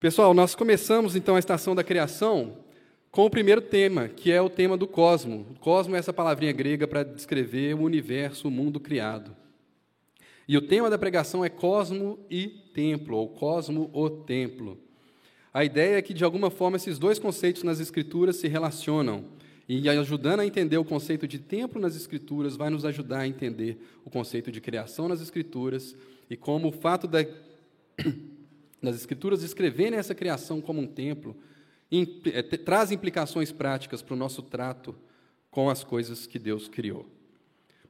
Pessoal, nós começamos então a estação da criação com o primeiro tema, que é o tema do cosmo. Cosmo é essa palavrinha grega para descrever o universo, o mundo criado. E o tema da pregação é cosmo e templo, ou cosmo o templo. A ideia é que, de alguma forma, esses dois conceitos nas Escrituras se relacionam. E ajudando a entender o conceito de templo nas Escrituras, vai nos ajudar a entender o conceito de criação nas Escrituras e como o fato da nas Escrituras escreverem essa criação como um templo, é, traz implicações práticas para o nosso trato com as coisas que Deus criou.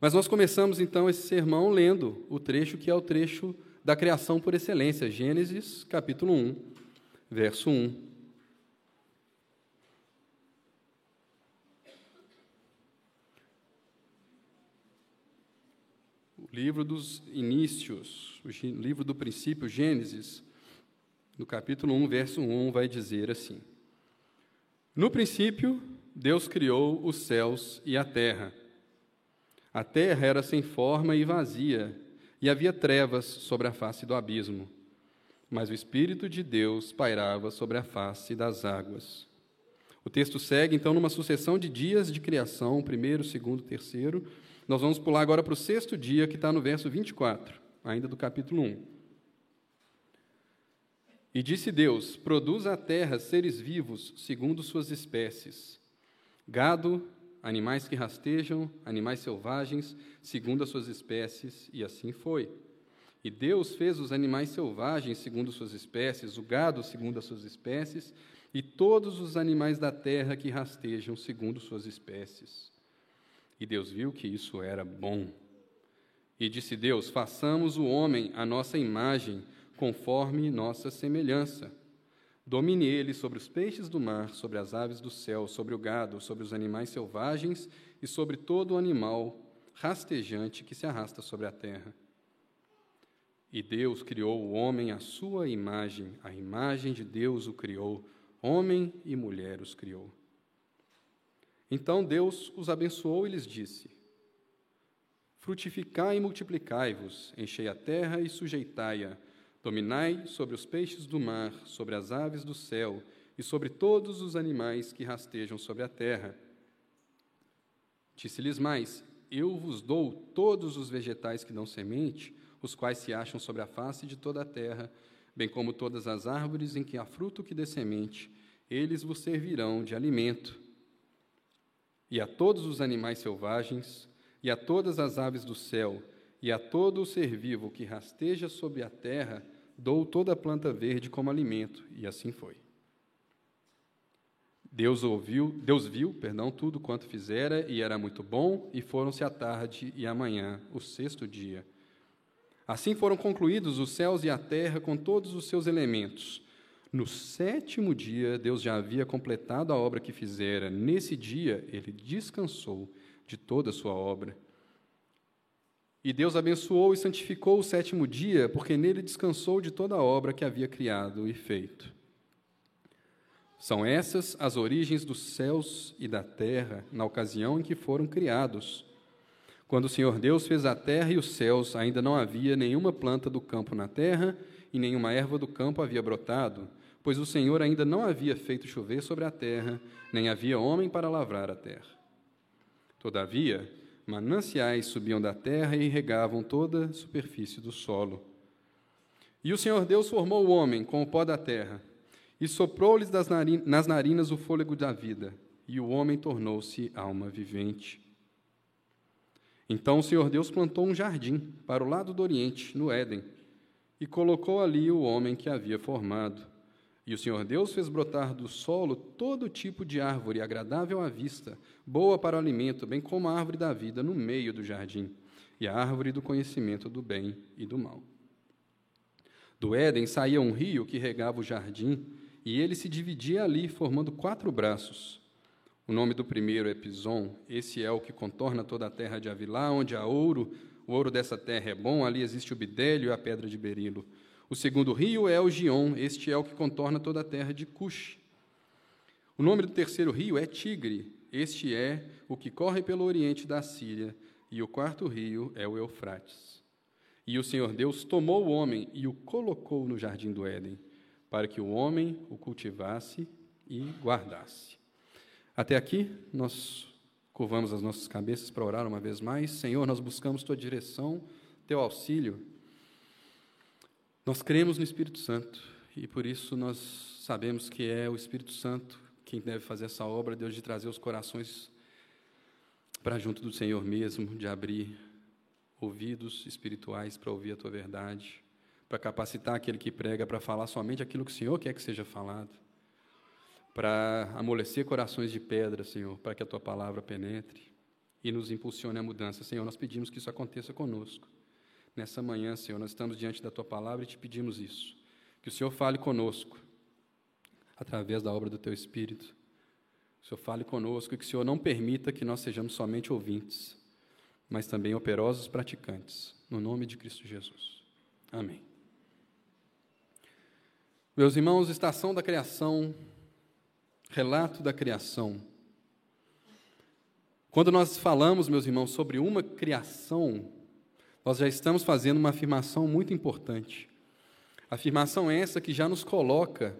Mas nós começamos então esse sermão lendo o trecho que é o trecho da criação por excelência, Gênesis capítulo 1, verso 1. O livro dos inícios, o livro do princípio, Gênesis, no capítulo 1, verso 1, vai dizer assim: No princípio, Deus criou os céus e a terra. A terra era sem forma e vazia, e havia trevas sobre a face do abismo. Mas o Espírito de Deus pairava sobre a face das águas. O texto segue, então, numa sucessão de dias de criação, primeiro, segundo, terceiro. Nós vamos pular agora para o sexto dia, que está no verso 24, ainda do capítulo 1. E disse Deus: Produz a terra seres vivos segundo suas espécies, gado, animais que rastejam, animais selvagens, segundo as suas espécies, e assim foi. E Deus fez os animais selvagens segundo suas espécies, o gado segundo as suas espécies, e todos os animais da terra que rastejam segundo suas espécies. E Deus viu que isso era bom. E disse Deus: Façamos o homem à nossa imagem, conforme nossa semelhança. Domine ele sobre os peixes do mar, sobre as aves do céu, sobre o gado, sobre os animais selvagens e sobre todo o animal rastejante que se arrasta sobre a terra. E Deus criou o homem à sua imagem, a imagem de Deus o criou, homem e mulher os criou. Então Deus os abençoou e lhes disse: Frutificai e multiplicai-vos, enchei a terra e sujeitai-a Dominai sobre os peixes do mar, sobre as aves do céu e sobre todos os animais que rastejam sobre a terra. Disse-lhes mais: Eu vos dou todos os vegetais que dão semente, os quais se acham sobre a face de toda a terra, bem como todas as árvores em que há fruto que dê semente, eles vos servirão de alimento. E a todos os animais selvagens, e a todas as aves do céu, e a todo o ser vivo que rasteja sobre a terra, dou toda a planta verde como alimento, e assim foi. Deus ouviu, Deus viu, perdão, tudo quanto fizera e era muito bom, e foram-se à tarde e amanhã, o sexto dia. Assim foram concluídos os céus e a terra com todos os seus elementos. No sétimo dia, Deus já havia completado a obra que fizera. Nesse dia, ele descansou de toda a sua obra. E Deus abençoou e santificou o sétimo dia, porque nele descansou de toda a obra que havia criado e feito. São essas as origens dos céus e da terra na ocasião em que foram criados. Quando o Senhor Deus fez a terra e os céus, ainda não havia nenhuma planta do campo na terra e nenhuma erva do campo havia brotado, pois o Senhor ainda não havia feito chover sobre a terra, nem havia homem para lavrar a terra. Todavia, Mananciais subiam da terra e regavam toda a superfície do solo. E o Senhor Deus formou o homem com o pó da terra e soprou-lhes nas narinas o fôlego da vida, e o homem tornou-se alma vivente. Então o Senhor Deus plantou um jardim para o lado do oriente, no Éden, e colocou ali o homem que havia formado. E o Senhor Deus fez brotar do solo todo tipo de árvore agradável à vista, boa para o alimento, bem como a árvore da vida no meio do jardim, e a árvore do conhecimento do bem e do mal. Do Éden saía um rio que regava o jardim, e ele se dividia ali, formando quatro braços. O nome do primeiro é Pison, esse é o que contorna toda a terra de Avilá, onde há ouro, o ouro dessa terra é bom, ali existe o bidélio e a pedra de berilo. O segundo rio é o Gion, este é o que contorna toda a terra de Cush. O nome do terceiro rio é Tigre, este é o que corre pelo oriente da Síria, e o quarto rio é o Eufrates. E o Senhor Deus tomou o homem e o colocou no jardim do Éden, para que o homem o cultivasse e guardasse. Até aqui, nós curvamos as nossas cabeças para orar uma vez mais. Senhor, nós buscamos tua direção, teu auxílio. Nós cremos no Espírito Santo e por isso nós sabemos que é o Espírito Santo quem deve fazer essa obra, Deus, de trazer os corações para junto do Senhor mesmo, de abrir ouvidos espirituais para ouvir a tua verdade, para capacitar aquele que prega para falar somente aquilo que o Senhor quer que seja falado, para amolecer corações de pedra, Senhor, para que a tua palavra penetre e nos impulsione a mudança. Senhor, nós pedimos que isso aconteça conosco. Nessa manhã, Senhor, nós estamos diante da tua palavra e te pedimos isso. Que o Senhor fale conosco através da obra do teu Espírito. O Senhor fale conosco e que o Senhor não permita que nós sejamos somente ouvintes, mas também operosos praticantes, no nome de Cristo Jesus. Amém. Meus irmãos, estação da criação, relato da criação. Quando nós falamos, meus irmãos, sobre uma criação, nós já estamos fazendo uma afirmação muito importante. Afirmação essa que já nos coloca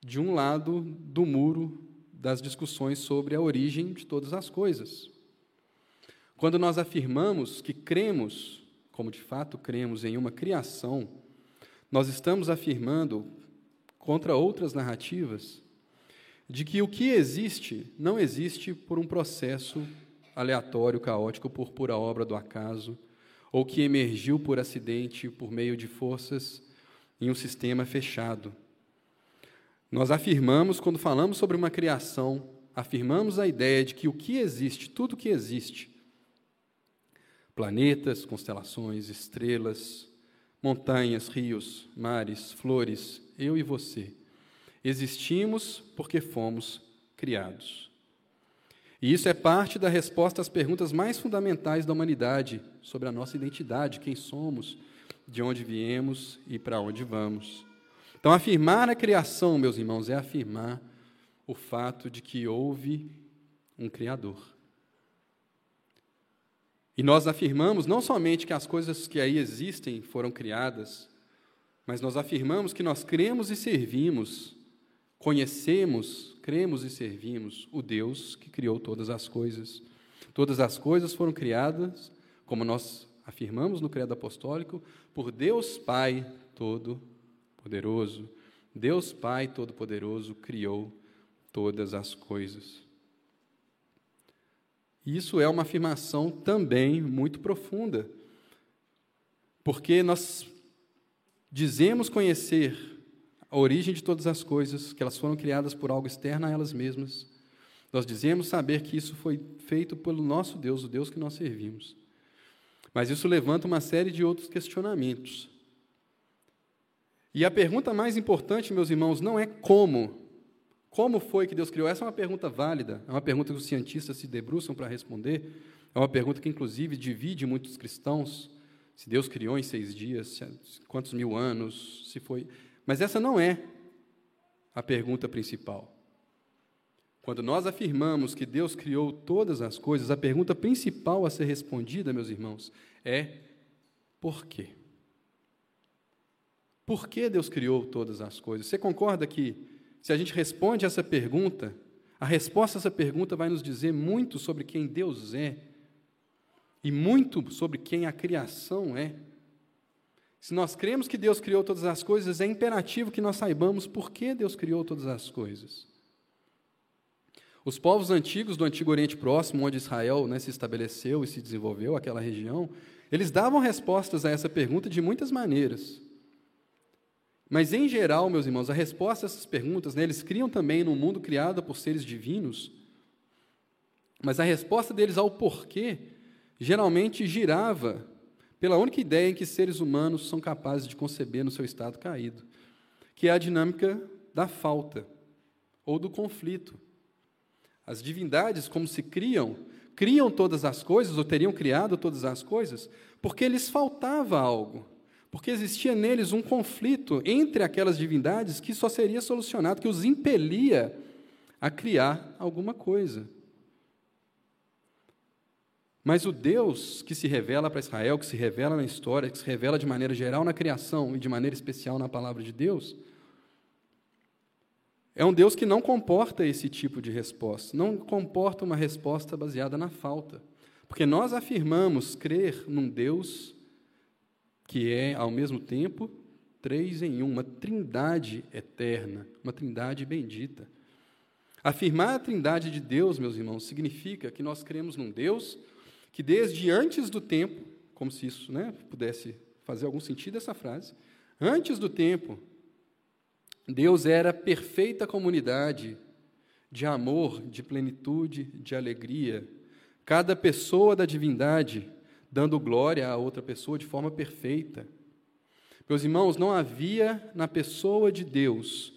de um lado do muro das discussões sobre a origem de todas as coisas. Quando nós afirmamos que cremos, como de fato cremos, em uma criação, nós estamos afirmando, contra outras narrativas, de que o que existe não existe por um processo aleatório, caótico, por pura obra do acaso, ou que emergiu por acidente por meio de forças em um sistema fechado. Nós afirmamos, quando falamos sobre uma criação, afirmamos a ideia de que o que existe, tudo que existe, planetas, constelações, estrelas, montanhas, rios, mares, flores, eu e você, existimos porque fomos criados. E isso é parte da resposta às perguntas mais fundamentais da humanidade sobre a nossa identidade, quem somos, de onde viemos e para onde vamos. Então, afirmar a criação, meus irmãos, é afirmar o fato de que houve um Criador. E nós afirmamos não somente que as coisas que aí existem foram criadas, mas nós afirmamos que nós cremos e servimos, conhecemos, cremos e servimos o Deus que criou todas as coisas. Todas as coisas foram criadas, como nós afirmamos no Credo Apostólico, por Deus Pai Todo poderoso Deus Pai Todo-Poderoso criou todas as coisas. Isso é uma afirmação também muito profunda, porque nós dizemos conhecer a origem de todas as coisas, que elas foram criadas por algo externo a elas mesmas. Nós dizemos saber que isso foi feito pelo nosso Deus, o Deus que nós servimos. Mas isso levanta uma série de outros questionamentos. E a pergunta mais importante, meus irmãos, não é como. Como foi que Deus criou? Essa é uma pergunta válida, é uma pergunta que os cientistas se debruçam para responder, é uma pergunta que, inclusive, divide muitos cristãos. Se Deus criou em seis dias, quantos mil anos, se foi. Mas essa não é a pergunta principal. Quando nós afirmamos que Deus criou todas as coisas, a pergunta principal a ser respondida, meus irmãos, é por quê? Por que Deus criou todas as coisas? Você concorda que, se a gente responde essa pergunta, a resposta a essa pergunta vai nos dizer muito sobre quem Deus é e muito sobre quem a criação é? Se nós cremos que Deus criou todas as coisas, é imperativo que nós saibamos por que Deus criou todas as coisas. Os povos antigos do Antigo Oriente Próximo, onde Israel né, se estabeleceu e se desenvolveu, aquela região, eles davam respostas a essa pergunta de muitas maneiras. Mas, em geral, meus irmãos, a resposta a essas perguntas, né, eles criam também num mundo criado por seres divinos, mas a resposta deles ao porquê geralmente girava pela única ideia em que seres humanos são capazes de conceber no seu estado caído, que é a dinâmica da falta ou do conflito. As divindades, como se criam, criam todas as coisas, ou teriam criado todas as coisas, porque lhes faltava algo porque existia neles um conflito entre aquelas divindades que só seria solucionado, que os impelia a criar alguma coisa. Mas o Deus que se revela para Israel, que se revela na história, que se revela de maneira geral na criação e de maneira especial na palavra de Deus, é um Deus que não comporta esse tipo de resposta, não comporta uma resposta baseada na falta. Porque nós afirmamos crer num Deus que é, ao mesmo tempo, três em um, uma trindade eterna, uma trindade bendita. Afirmar a trindade de Deus, meus irmãos, significa que nós cremos num Deus que, desde antes do tempo, como se isso né, pudesse fazer algum sentido essa frase, antes do tempo, Deus era perfeita comunidade de amor, de plenitude, de alegria. Cada pessoa da divindade dando glória a outra pessoa de forma perfeita. Meus irmãos, não havia na pessoa de Deus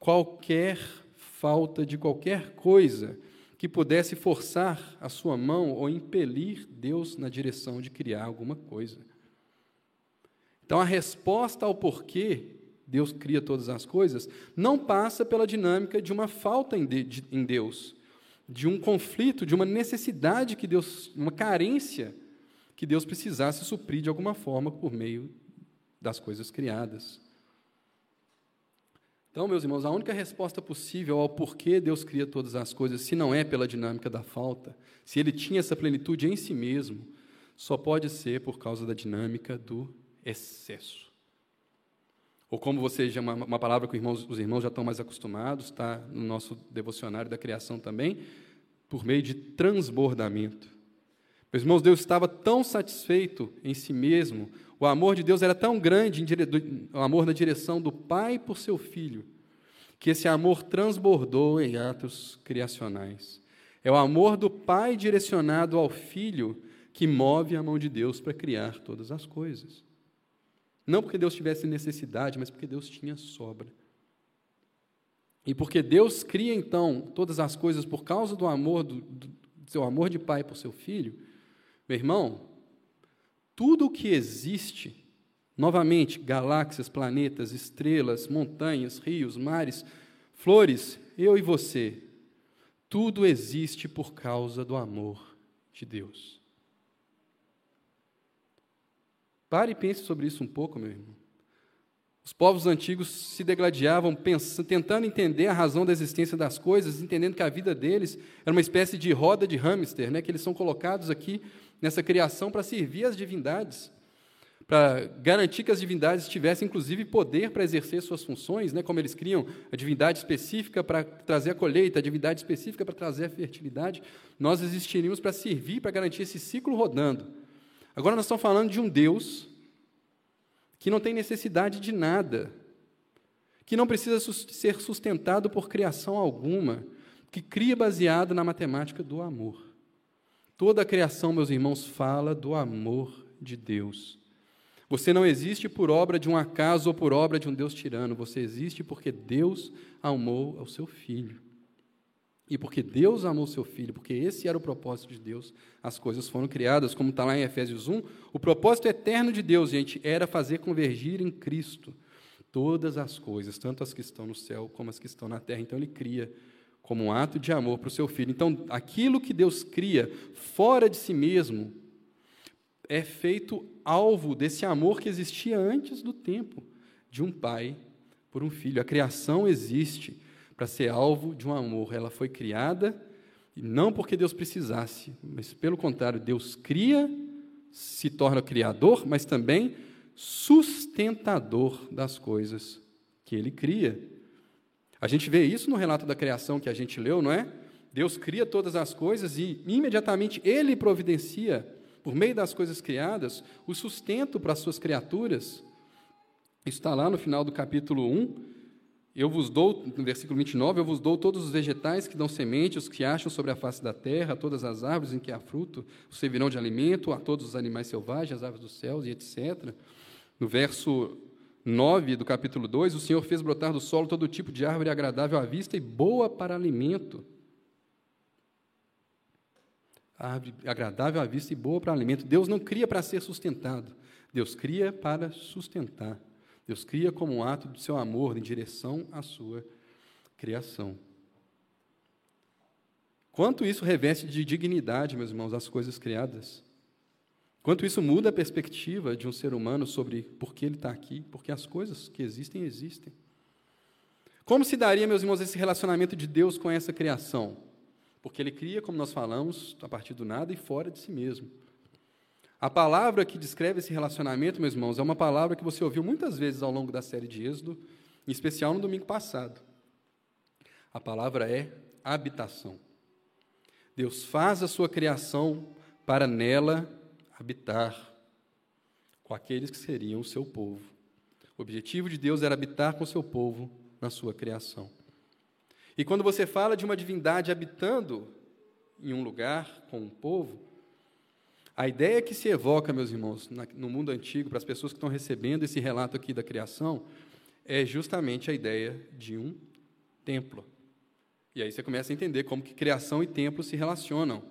qualquer falta de qualquer coisa que pudesse forçar a sua mão ou impelir Deus na direção de criar alguma coisa. Então, a resposta ao porquê Deus cria todas as coisas, não passa pela dinâmica de uma falta em, Deus, de um conflito, de uma necessidade que Deus, uma carência que Deus precisasse suprir de alguma forma por meio das coisas criadas. Então, meus irmãos, a única resposta possível ao porquê Deus cria todas as coisas, se não é pela dinâmica da falta, se ele tinha essa plenitude em si mesmo, só pode ser por causa da dinâmica do excesso. Ou como você chama, uma palavra que os irmãos, os irmãos já estão mais acostumados, está no nosso devocionário da criação também, por meio de transbordamento. Meus irmãos, Deus estava tão satisfeito em si mesmo, o amor de Deus era tão grande, o amor na direção do Pai por seu Filho, que esse amor transbordou em atos criacionais. É o amor do Pai direcionado ao Filho que move a mão de Deus para criar todas as coisas. Não porque Deus tivesse necessidade, mas porque Deus tinha sobra. E porque Deus cria então todas as coisas por causa do amor, do, do seu amor de pai por seu filho, meu irmão, tudo o que existe, novamente, galáxias, planetas, estrelas, montanhas, rios, mares, flores, eu e você, tudo existe por causa do amor de Deus. Pare e pense sobre isso um pouco, meu irmão. Os povos antigos se degladiavam pensando, tentando entender a razão da existência das coisas, entendendo que a vida deles era uma espécie de roda de hamster, né, que eles são colocados aqui nessa criação para servir as divindades, para garantir que as divindades tivessem, inclusive, poder para exercer suas funções, né, como eles criam a divindade específica para trazer a colheita, a divindade específica para trazer a fertilidade. Nós existiríamos para servir, para garantir esse ciclo rodando. Agora nós estamos falando de um Deus que não tem necessidade de nada, que não precisa ser sustentado por criação alguma, que cria baseado na matemática do amor. Toda a criação, meus irmãos, fala do amor de Deus. Você não existe por obra de um acaso ou por obra de um Deus tirano, você existe porque Deus amou ao seu filho. E porque Deus amou seu filho, porque esse era o propósito de Deus, as coisas foram criadas, como está lá em Efésios 1. O propósito eterno de Deus, gente, era fazer convergir em Cristo todas as coisas, tanto as que estão no céu como as que estão na terra. Então, ele cria como um ato de amor para o seu filho. Então, aquilo que Deus cria fora de si mesmo é feito alvo desse amor que existia antes do tempo de um pai por um filho. A criação existe para ser alvo de um amor. Ela foi criada, não porque Deus precisasse, mas pelo contrário, Deus cria, se torna criador, mas também sustentador das coisas que ele cria. A gente vê isso no relato da criação que a gente leu, não é? Deus cria todas as coisas e imediatamente ele providencia, por meio das coisas criadas, o sustento para as suas criaturas. Está lá no final do capítulo 1, eu vos dou, no versículo 29, eu vos dou todos os vegetais que dão semente, os que acham sobre a face da terra, todas as árvores em que há fruto, os servirão de alimento, a todos os animais selvagens, as aves dos céus e etc. No verso 9 do capítulo 2, o Senhor fez brotar do solo todo tipo de árvore agradável à vista e boa para alimento. Árvore agradável à vista e boa para alimento. Deus não cria para ser sustentado, Deus cria para sustentar. Deus cria como um ato do seu amor em direção à sua criação. Quanto isso reveste de dignidade, meus irmãos, as coisas criadas. Quanto isso muda a perspectiva de um ser humano sobre por que ele está aqui, porque as coisas que existem, existem. Como se daria, meus irmãos, esse relacionamento de Deus com essa criação? Porque ele cria, como nós falamos, a partir do nada e fora de si mesmo. A palavra que descreve esse relacionamento, meus irmãos, é uma palavra que você ouviu muitas vezes ao longo da série de Êxodo, em especial no domingo passado. A palavra é habitação. Deus faz a sua criação para nela habitar com aqueles que seriam o seu povo. O objetivo de Deus era habitar com o seu povo na sua criação. E quando você fala de uma divindade habitando em um lugar com um povo, a ideia que se evoca, meus irmãos, no mundo antigo, para as pessoas que estão recebendo esse relato aqui da criação, é justamente a ideia de um templo. E aí você começa a entender como que criação e templo se relacionam.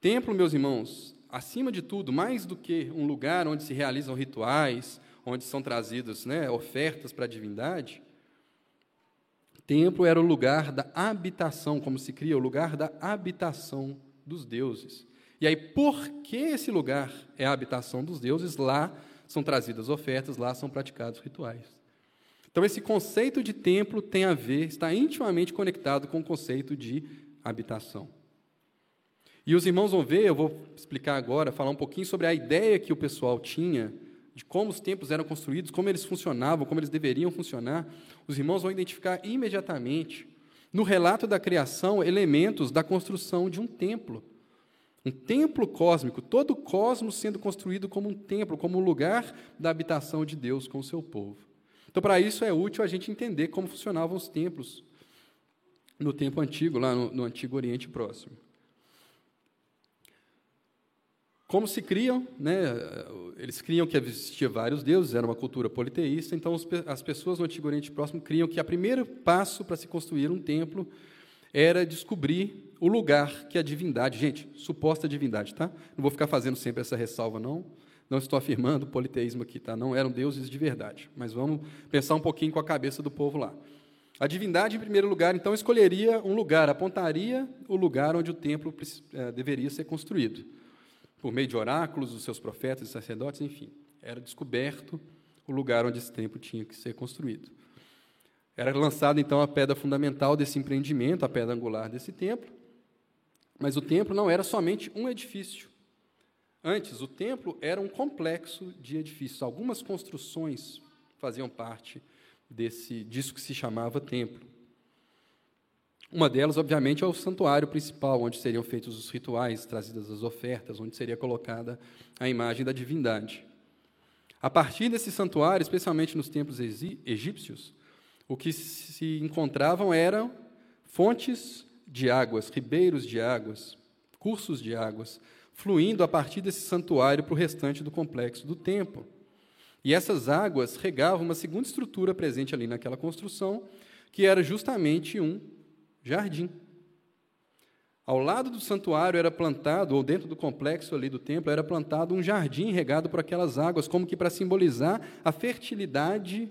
Templo, meus irmãos, acima de tudo, mais do que um lugar onde se realizam rituais, onde são trazidas né, ofertas para a divindade, templo era o lugar da habitação, como se cria, o lugar da habitação dos deuses. E aí, por que esse lugar é a habitação dos deuses? Lá são trazidas ofertas, lá são praticados rituais. Então, esse conceito de templo tem a ver, está intimamente conectado com o conceito de habitação. E os irmãos vão ver, eu vou explicar agora, falar um pouquinho sobre a ideia que o pessoal tinha de como os templos eram construídos, como eles funcionavam, como eles deveriam funcionar. Os irmãos vão identificar imediatamente, no relato da criação, elementos da construção de um templo. Um templo cósmico, todo o cosmos sendo construído como um templo, como um lugar da habitação de Deus com o seu povo. Então, para isso é útil a gente entender como funcionavam os templos no tempo antigo, lá no, no Antigo Oriente Próximo. Como se criam, né, eles criam que existia vários deuses, era uma cultura politeísta, então as pessoas no Antigo Oriente Próximo criam que o primeiro passo para se construir um templo era descobrir o lugar que a divindade, gente, suposta divindade, tá? Não vou ficar fazendo sempre essa ressalva, não. Não estou afirmando politeísmo aqui, tá? Não eram deuses de verdade. Mas vamos pensar um pouquinho com a cabeça do povo lá. A divindade, em primeiro lugar, então, escolheria um lugar, apontaria o lugar onde o templo é, deveria ser construído. Por meio de oráculos, dos seus profetas e sacerdotes, enfim. Era descoberto o lugar onde esse templo tinha que ser construído. Era lançada, então, a pedra fundamental desse empreendimento, a pedra angular desse templo. Mas o templo não era somente um edifício. Antes, o templo era um complexo de edifícios. Algumas construções faziam parte desse disso que se chamava templo. Uma delas, obviamente, é o santuário principal, onde seriam feitos os rituais, trazidas as ofertas, onde seria colocada a imagem da divindade. A partir desse santuário, especialmente nos templos egípcios, o que se encontravam eram fontes de águas, ribeiros de águas, cursos de águas, fluindo a partir desse santuário para o restante do complexo do templo. E essas águas regavam uma segunda estrutura presente ali naquela construção, que era justamente um jardim. Ao lado do santuário era plantado, ou dentro do complexo ali do templo, era plantado um jardim regado por aquelas águas, como que para simbolizar a fertilidade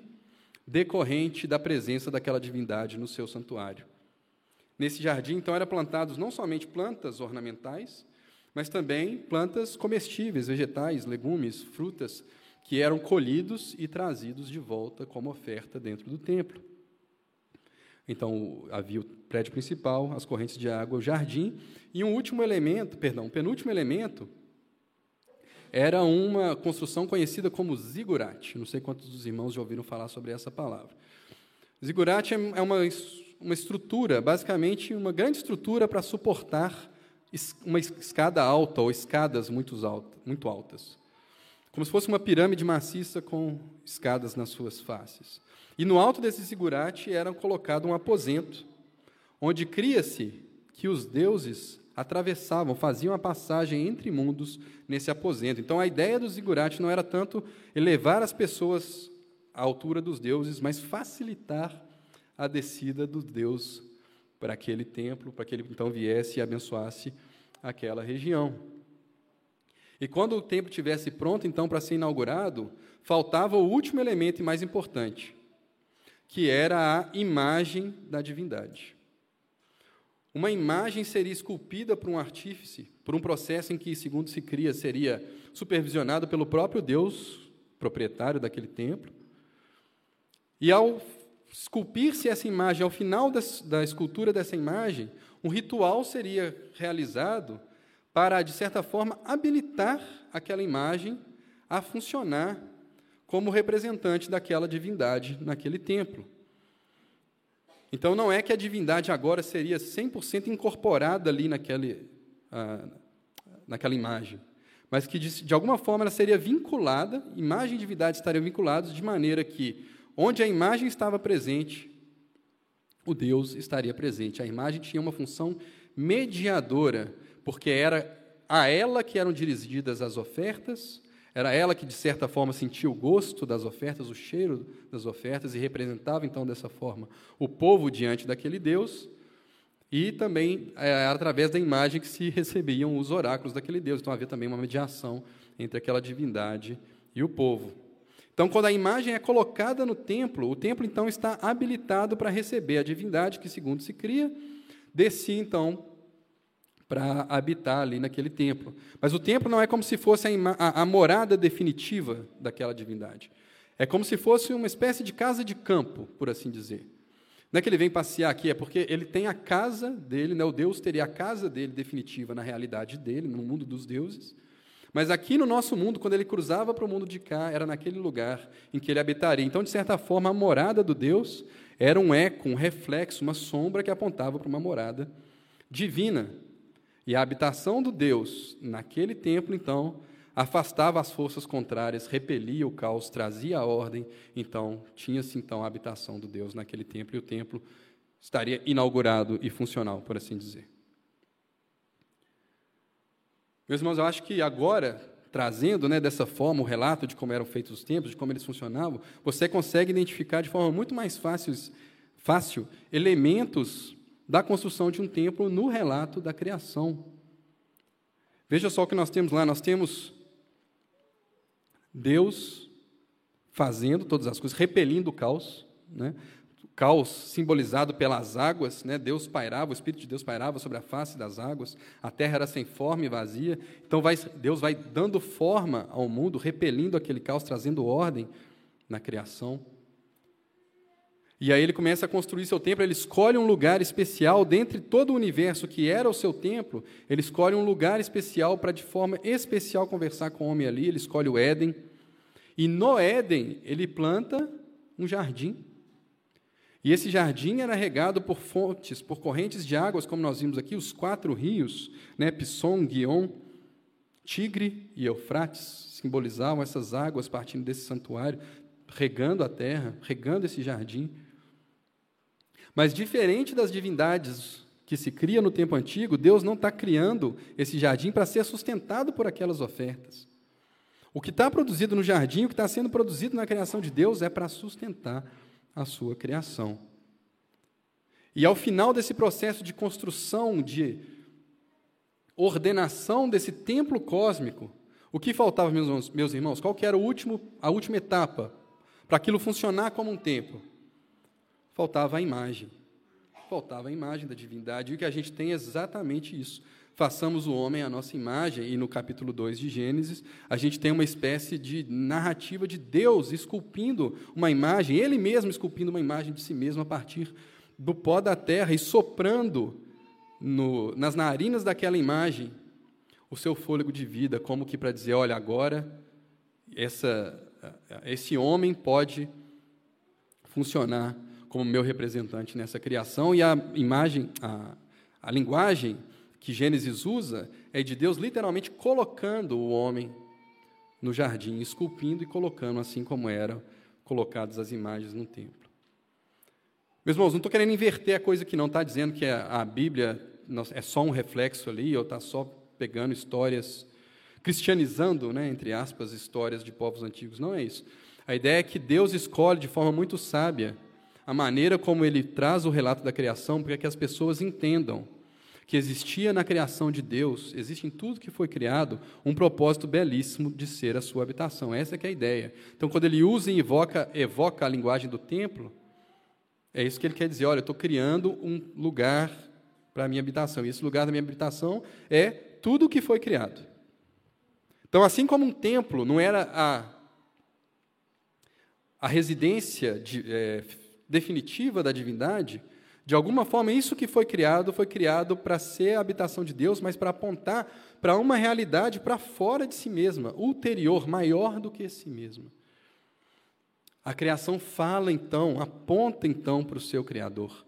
decorrente da presença daquela divindade no seu santuário. Nesse jardim, então, eram plantados não somente plantas ornamentais, mas também plantas comestíveis, vegetais, legumes, frutas, que eram colhidos e trazidos de volta como oferta dentro do templo. Então, havia o prédio principal, as correntes de água, o jardim, e um último elemento, perdão, um penúltimo elemento, era uma construção conhecida como zigurate. Não sei quantos dos irmãos já ouviram falar sobre essa palavra. Zigurate é, é uma, uma estrutura, basicamente uma grande estrutura para suportar uma escada alta ou escadas muito, muito altas. Como se fosse uma pirâmide maciça com escadas nas suas faces. E no alto desse zigurate era colocado um aposento, onde cria-se que os deuses atravessavam, faziam a passagem entre mundos nesse aposento. Então a ideia do zigurate não era tanto elevar as pessoas à altura dos deuses, mas facilitar a descida do Deus para aquele templo, para que ele então viesse e abençoasse aquela região. E quando o templo estivesse pronto, então, para ser inaugurado, faltava o último elemento e mais importante, que era a imagem da divindade. Uma imagem seria esculpida por um artífice, por um processo em que, segundo se cria, seria supervisionado pelo próprio Deus, proprietário daquele templo. E ao esculpir-se essa imagem, ao final da escultura dessa imagem, um ritual seria realizado para, de certa forma, habilitar aquela imagem a funcionar como representante daquela divindade naquele templo. Então, não é que a divindade agora seria 100% incorporada ali naquele, ah, naquela imagem, mas que, de, de, alguma forma, ela seria vinculada, imagem e divindade estariam vinculados de maneira que, onde a imagem estava presente, o Deus estaria presente. A imagem tinha uma função mediadora, porque era a ela que eram dirigidas as ofertas, era ela que, de certa forma, sentia o gosto das ofertas, o cheiro das ofertas, e representava, então, dessa forma, o povo diante daquele Deus, e também é, através da imagem que se recebiam os oráculos daquele Deus. Então, havia também uma mediação entre aquela divindade e o povo. Então, quando a imagem é colocada no templo, o templo, então, está habilitado para receber a divindade que, segundo se cria, descia, então, para habitar ali naquele templo. Mas o templo não é como se fosse a, a, a morada definitiva daquela divindade. É como se fosse uma espécie de casa de campo, por assim dizer. Não é que ele vem passear aqui, é porque ele tem a casa dele, né? o Deus teria a casa dele definitiva na realidade dele, no mundo dos deuses. Mas aqui no nosso mundo, quando ele cruzava para o mundo de cá, era naquele lugar em que ele habitaria. Então, de certa forma, a morada do Deus era um eco, um reflexo, uma sombra que apontava para uma morada divina. E a habitação do Deus naquele templo, então, afastava as forças contrárias, repelia o caos, trazia a ordem. Então, tinha-se então a habitação do Deus naquele templo e o templo estaria inaugurado e funcional, por assim dizer. Meus irmãos, eu acho que agora, trazendo né, dessa forma o relato de como eram feitos os templos, de como eles funcionavam, você consegue identificar de forma muito mais fácil, fácil elementos da construção de um templo no relato da criação. Veja só o que nós temos lá: nós temos Deus fazendo todas as coisas, repelindo o caos, né? Caos simbolizado pelas águas, né? Deus pairava, o Espírito de Deus pairava sobre a face das águas, a terra era sem forma e vazia, então vai, Deus vai dando forma ao mundo, repelindo aquele caos, trazendo ordem na criação. E aí ele começa a construir seu templo, ele escolhe um lugar especial dentre todo o universo que era o seu templo, ele escolhe um lugar especial para de forma especial conversar com o homem ali, ele escolhe o Éden. E no Éden ele planta um jardim. E esse jardim era regado por fontes, por correntes de águas, como nós vimos aqui, os quatro rios, né, Pisson, Guion, Tigre e Eufrates, simbolizavam essas águas partindo desse santuário, regando a terra, regando esse jardim. Mas diferente das divindades que se cria no tempo antigo, Deus não está criando esse jardim para ser sustentado por aquelas ofertas. O que está produzido no jardim, o que está sendo produzido na criação de Deus é para sustentar a sua criação. E ao final desse processo de construção, de ordenação desse templo cósmico, o que faltava, meus, meus irmãos? Qual que era o último, a última etapa para aquilo funcionar como um templo? faltava a imagem. Faltava a imagem da divindade. E o que a gente tem é exatamente isso. Façamos o homem à nossa imagem, e no capítulo 2 de Gênesis, a gente tem uma espécie de narrativa de Deus esculpindo uma imagem, ele mesmo esculpindo uma imagem de si mesmo a partir do pó da terra e soprando no, nas narinas daquela imagem o seu fôlego de vida, como que para dizer: olha, agora essa, esse homem pode funcionar como meu representante nessa criação, e a imagem, a, a linguagem que Gênesis usa é de Deus literalmente colocando o homem no jardim, esculpindo e colocando assim como eram colocadas as imagens no templo. Meus irmãos, não estou querendo inverter a coisa que não está dizendo que a, Bíblia é só um reflexo ali, ou está só pegando histórias, cristianizando, né, entre aspas, histórias de povos antigos. Não é isso. A ideia é que Deus escolhe de forma muito sábia a maneira como ele traz o relato da criação, para que as pessoas entendam que existia na criação de Deus, existe em tudo que foi criado, um propósito belíssimo de ser a sua habitação. Essa é, é a ideia. Então, quando ele usa e evoca, evoca a linguagem do templo, é isso que ele quer dizer. Olha, eu estou criando um lugar para a minha habitação. E esse lugar da minha habitação é tudo o que foi criado. Então, assim como um templo não era a, a residência de, é, definitiva da divindade, de alguma forma, isso que foi criado foi criado para ser a habitação de Deus, mas para apontar para uma realidade para fora de si mesma, ulterior, maior do que si mesma. A criação fala então, aponta então para o seu Criador.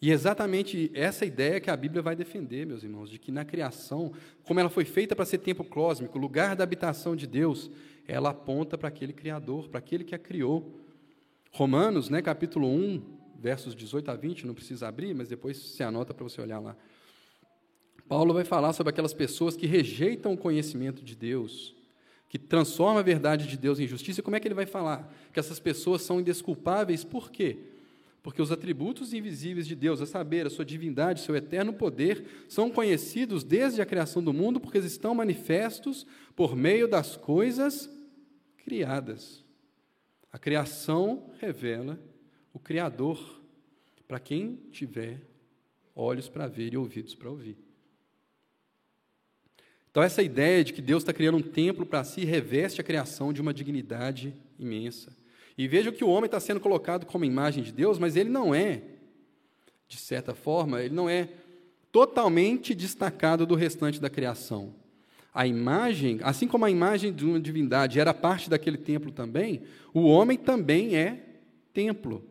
E é exatamente essa ideia que a Bíblia vai defender, meus irmãos, de que na criação, como ela foi feita para ser tempo cósmico, lugar da habitação de Deus, ela aponta para aquele Criador, para aquele que a criou. Romanos, né, capítulo 1, versos 18 a 20, não precisa abrir, mas depois se anota para você olhar lá. Paulo vai falar sobre aquelas pessoas que rejeitam o conhecimento de Deus, que transforma a verdade de Deus em justiça. E como é que ele vai falar? Que essas pessoas são indesculpáveis, por quê? Porque os atributos invisíveis de Deus, a saber, a sua divindade, seu eterno poder, são conhecidos desde a criação do mundo, porque eles estão manifestos por meio das coisas criadas. A criação revela o Criador para quem tiver olhos para ver e ouvidos para ouvir. Então, essa ideia de que Deus está criando um templo para si reveste a criação de uma dignidade imensa. E veja que o homem está sendo colocado como imagem de Deus, mas ele não é, de certa forma, ele não é totalmente destacado do restante da criação. A imagem, assim como a imagem de uma divindade era parte daquele templo também, o homem também é templo.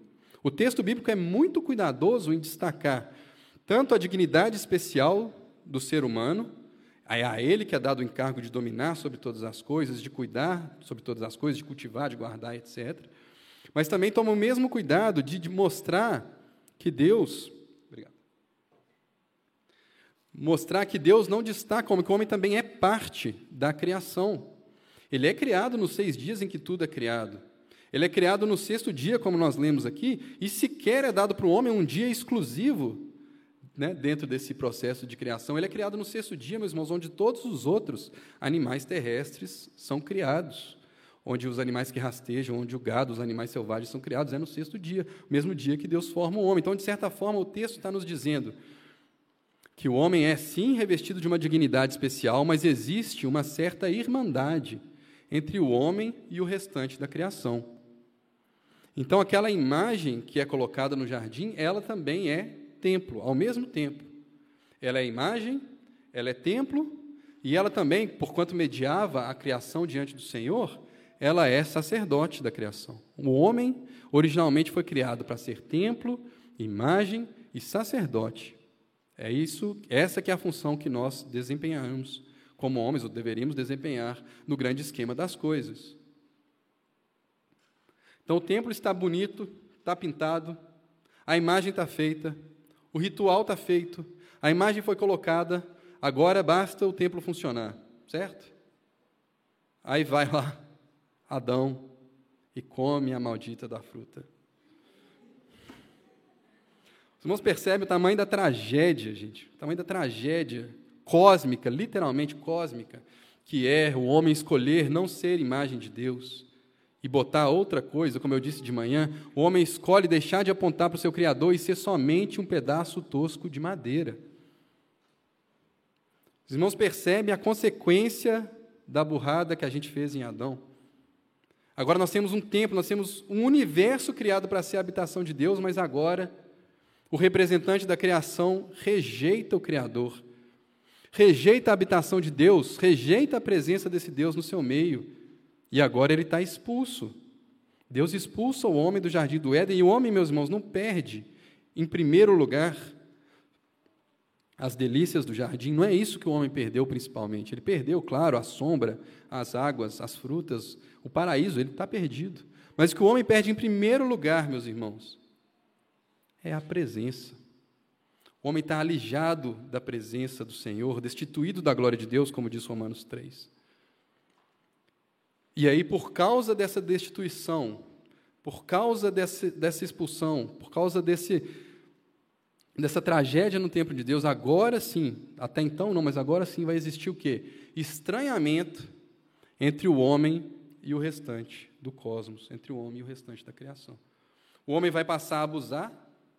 O texto bíblico é muito cuidadoso em destacar tanto a dignidade especial do ser humano, é a ele que é dado o encargo de dominar sobre todas as coisas, de cuidar sobre todas as coisas, de cultivar, de guardar, etc. Mas também toma o mesmo cuidado de, de mostrar que Deus. Obrigado. Mostrar que Deus não destaca como que o homem também é parte da criação. Ele é criado nos seis dias em que tudo é criado. Ele é criado no sexto dia, como nós lemos aqui, e sequer é dado para o homem um dia exclusivo né, dentro desse processo de criação. Ele é criado no sexto dia, meus irmãos, onde todos os outros animais terrestres são criados onde os animais que rastejam, onde o gado, os animais selvagens são criados, é no sexto dia, o mesmo dia que Deus forma o homem. Então, de certa forma, o texto está nos dizendo que o homem é sim revestido de uma dignidade especial, mas existe uma certa irmandade entre o homem e o restante da criação. Então, aquela imagem que é colocada no jardim, ela também é templo, ao mesmo tempo. Ela é imagem, ela é templo, e ela também, porquanto mediava a criação diante do Senhor, ela é sacerdote da criação. O homem originalmente foi criado para ser templo, imagem e sacerdote. É isso, essa que é a função que nós desempenhamos como homens, ou deveríamos desempenhar no grande esquema das coisas. Então o templo está bonito, está pintado, a imagem está feita, o ritual está feito, a imagem foi colocada, agora basta o templo funcionar, certo? Aí vai lá Adão e come a maldita da fruta. Os irmãos percebem o tamanho da tragédia, gente, o tamanho da tragédia cósmica, literalmente cósmica, que é o homem escolher não ser imagem de Deus e botar outra coisa, como eu disse de manhã, o homem escolhe deixar de apontar para o seu Criador e ser somente um pedaço tosco de madeira. Os irmãos percebem a consequência da burrada que a gente fez em Adão. Agora nós temos um templo, nós temos um universo criado para ser a habitação de Deus, mas agora o representante da criação rejeita o Criador, rejeita a habitação de Deus, rejeita a presença desse Deus no seu meio, e agora ele está expulso. Deus expulsa o homem do jardim do Éden, e o homem, meus irmãos, não perde, em primeiro lugar, as delícias do jardim. Não é isso que o homem perdeu principalmente. Ele perdeu, claro, a sombra, as águas, as frutas, o paraíso, ele está perdido. Mas o que o homem perde em primeiro lugar, meus irmãos, é a presença. O homem está alijado da presença do Senhor, destituído da glória de Deus, como diz Romanos 3. E aí, por causa dessa destituição, por causa dessa, dessa expulsão, por causa desse, dessa tragédia no templo de Deus, agora sim, até então não, mas agora sim vai existir o quê? Estranhamento entre o homem e o restante do cosmos, entre o homem e o restante da criação. O homem vai passar a abusar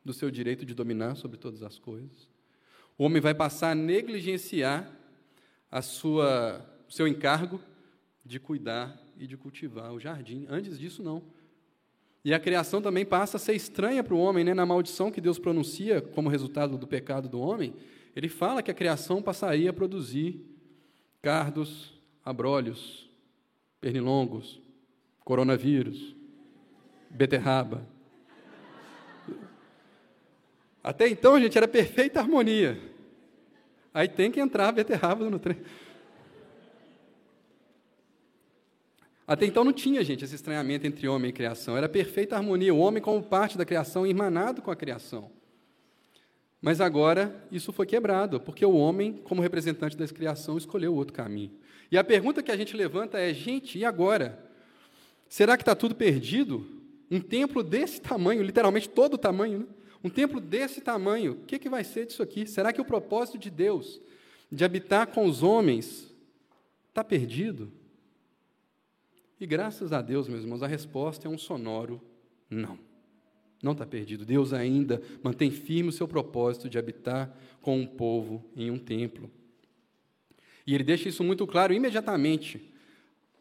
do seu direito de dominar sobre todas as coisas. O homem vai passar a negligenciar a sua, o seu encargo de cuidar e de cultivar o jardim. Antes disso, não. E a criação também passa a ser estranha para o homem, né? na maldição que Deus pronuncia como resultado do pecado do homem. Ele fala que a criação passaria a produzir cardos, abrolhos, pernilongos, coronavírus, beterraba. Até então, gente, era perfeita harmonia. Aí tem que entrar beterraba no trem. Até então não tinha, gente, esse estranhamento entre homem e criação. Era perfeita harmonia, o homem como parte da criação, irmanado com a criação. Mas agora isso foi quebrado, porque o homem, como representante da criação, escolheu outro caminho. E a pergunta que a gente levanta é: gente, e agora? Será que está tudo perdido? Um templo desse tamanho, literalmente todo o tamanho, né? um templo desse tamanho, o que, que vai ser disso aqui? Será que o propósito de Deus de habitar com os homens está perdido? E graças a Deus, meus irmãos, a resposta é um sonoro não. Não está perdido. Deus ainda mantém firme o seu propósito de habitar com um povo em um templo. E ele deixa isso muito claro imediatamente,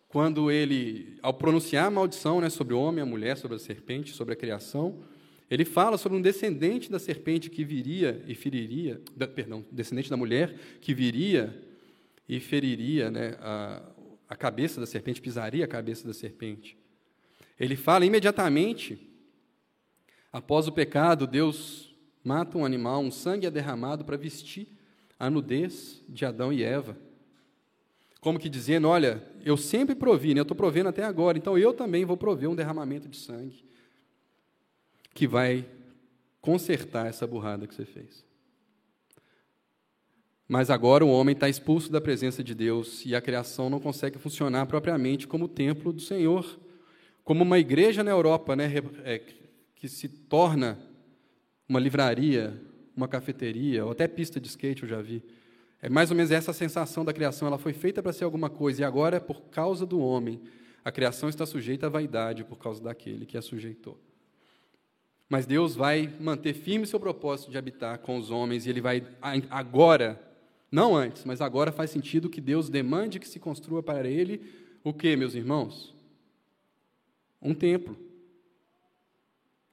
quando ele, ao pronunciar a maldição né, sobre o homem, a mulher, sobre a serpente, sobre a criação, ele fala sobre um descendente da serpente que viria e feriria, da, perdão, descendente da mulher que viria e feriria né, a, a cabeça da serpente, pisaria a cabeça da serpente. Ele fala imediatamente, após o pecado, Deus mata um animal, um sangue é derramado para vestir a nudez de Adão e Eva. Como que dizendo, olha, eu sempre provi, né, eu estou provendo até agora, então eu também vou prover um derramamento de sangue que vai consertar essa burrada que você fez. Mas agora o homem está expulso da presença de Deus e a criação não consegue funcionar propriamente como o templo do Senhor, como uma igreja na Europa, né, é, que se torna uma livraria, uma cafeteria, ou até pista de skate eu já vi. É mais ou menos essa sensação da criação. Ela foi feita para ser alguma coisa e agora, por causa do homem, a criação está sujeita à vaidade por causa daquele que a sujeitou. Mas Deus vai manter firme seu propósito de habitar com os homens e ele vai agora não antes, mas agora faz sentido que Deus demande que se construa para ele o que, meus irmãos? Um templo.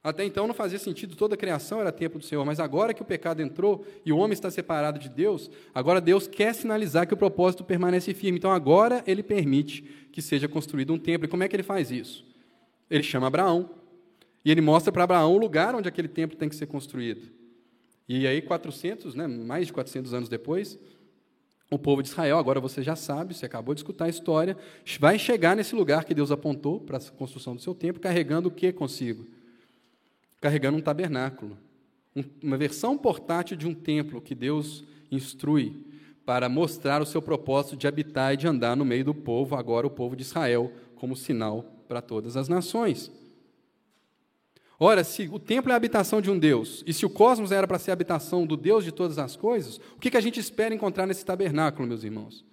Até então não fazia sentido, toda a criação era templo do Senhor, mas agora que o pecado entrou e o homem está separado de Deus, agora Deus quer sinalizar que o propósito permanece firme. Então agora ele permite que seja construído um templo. E como é que ele faz isso? Ele chama Abraão e ele mostra para Abraão o lugar onde aquele templo tem que ser construído. E aí, 400, né, mais de 400 anos depois, o povo de Israel, agora você já sabe, você acabou de escutar a história, vai chegar nesse lugar que Deus apontou para a construção do seu templo, carregando o que consigo? Carregando um tabernáculo. Um, uma versão portátil de um templo que Deus instrui para mostrar o seu propósito de habitar e de andar no meio do povo, agora o povo de Israel, como sinal para todas as nações. Ora, se o templo é a habitação de um Deus, e se o cosmos era para ser a habitação do Deus de todas as coisas, o que, que a gente espera encontrar nesse tabernáculo, meus irmãos?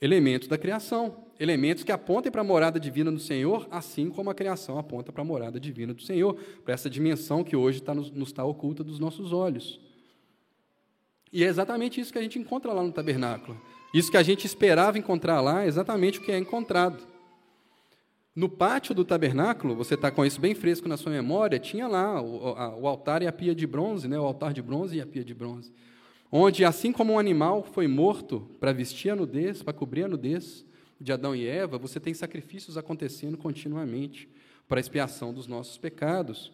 Elementos da criação, elementos que apontem para a morada divina do Senhor, assim como a criação aponta para a morada divina do Senhor, para essa dimensão que hoje nos, nos está oculta dos nossos olhos. E é exatamente isso que a gente encontra lá no tabernáculo. Isso que a gente esperava encontrar lá é exatamente o que é encontrado. No pátio do tabernáculo, você está com isso bem fresco na sua memória, tinha lá o, a, o, altar e a pia de bronze, né? o altar de bronze e a pia de bronze. Onde, assim como um animal foi morto para vestir a nudez, para cobrir a nudez de Adão e Eva, você tem sacrifícios acontecendo continuamente para expiação dos nossos pecados.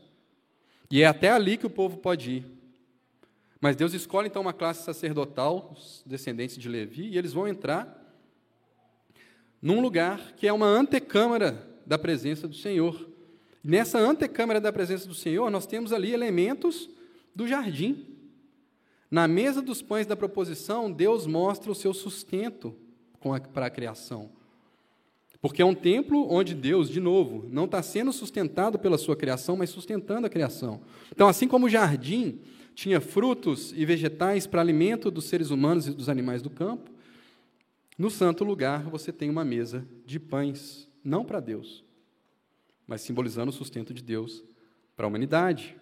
E é até ali que o povo pode ir. Mas Deus escolhe então uma classe sacerdotal, os descendentes de Levi, e eles vão entrar num lugar que é uma antecâmara da presença do Senhor. Nessa antecâmara da presença do Senhor, nós temos ali elementos do jardim. Na mesa dos pães da proposição, Deus mostra o seu sustento para a criação. Porque é um templo onde Deus, de novo, não está sendo sustentado pela sua criação, mas sustentando a criação. Então, assim como o jardim tinha frutos e vegetais para alimento dos seres humanos e dos animais do campo, no santo lugar você tem uma mesa de pães, não para Deus, mas simbolizando o sustento de Deus para a humanidade.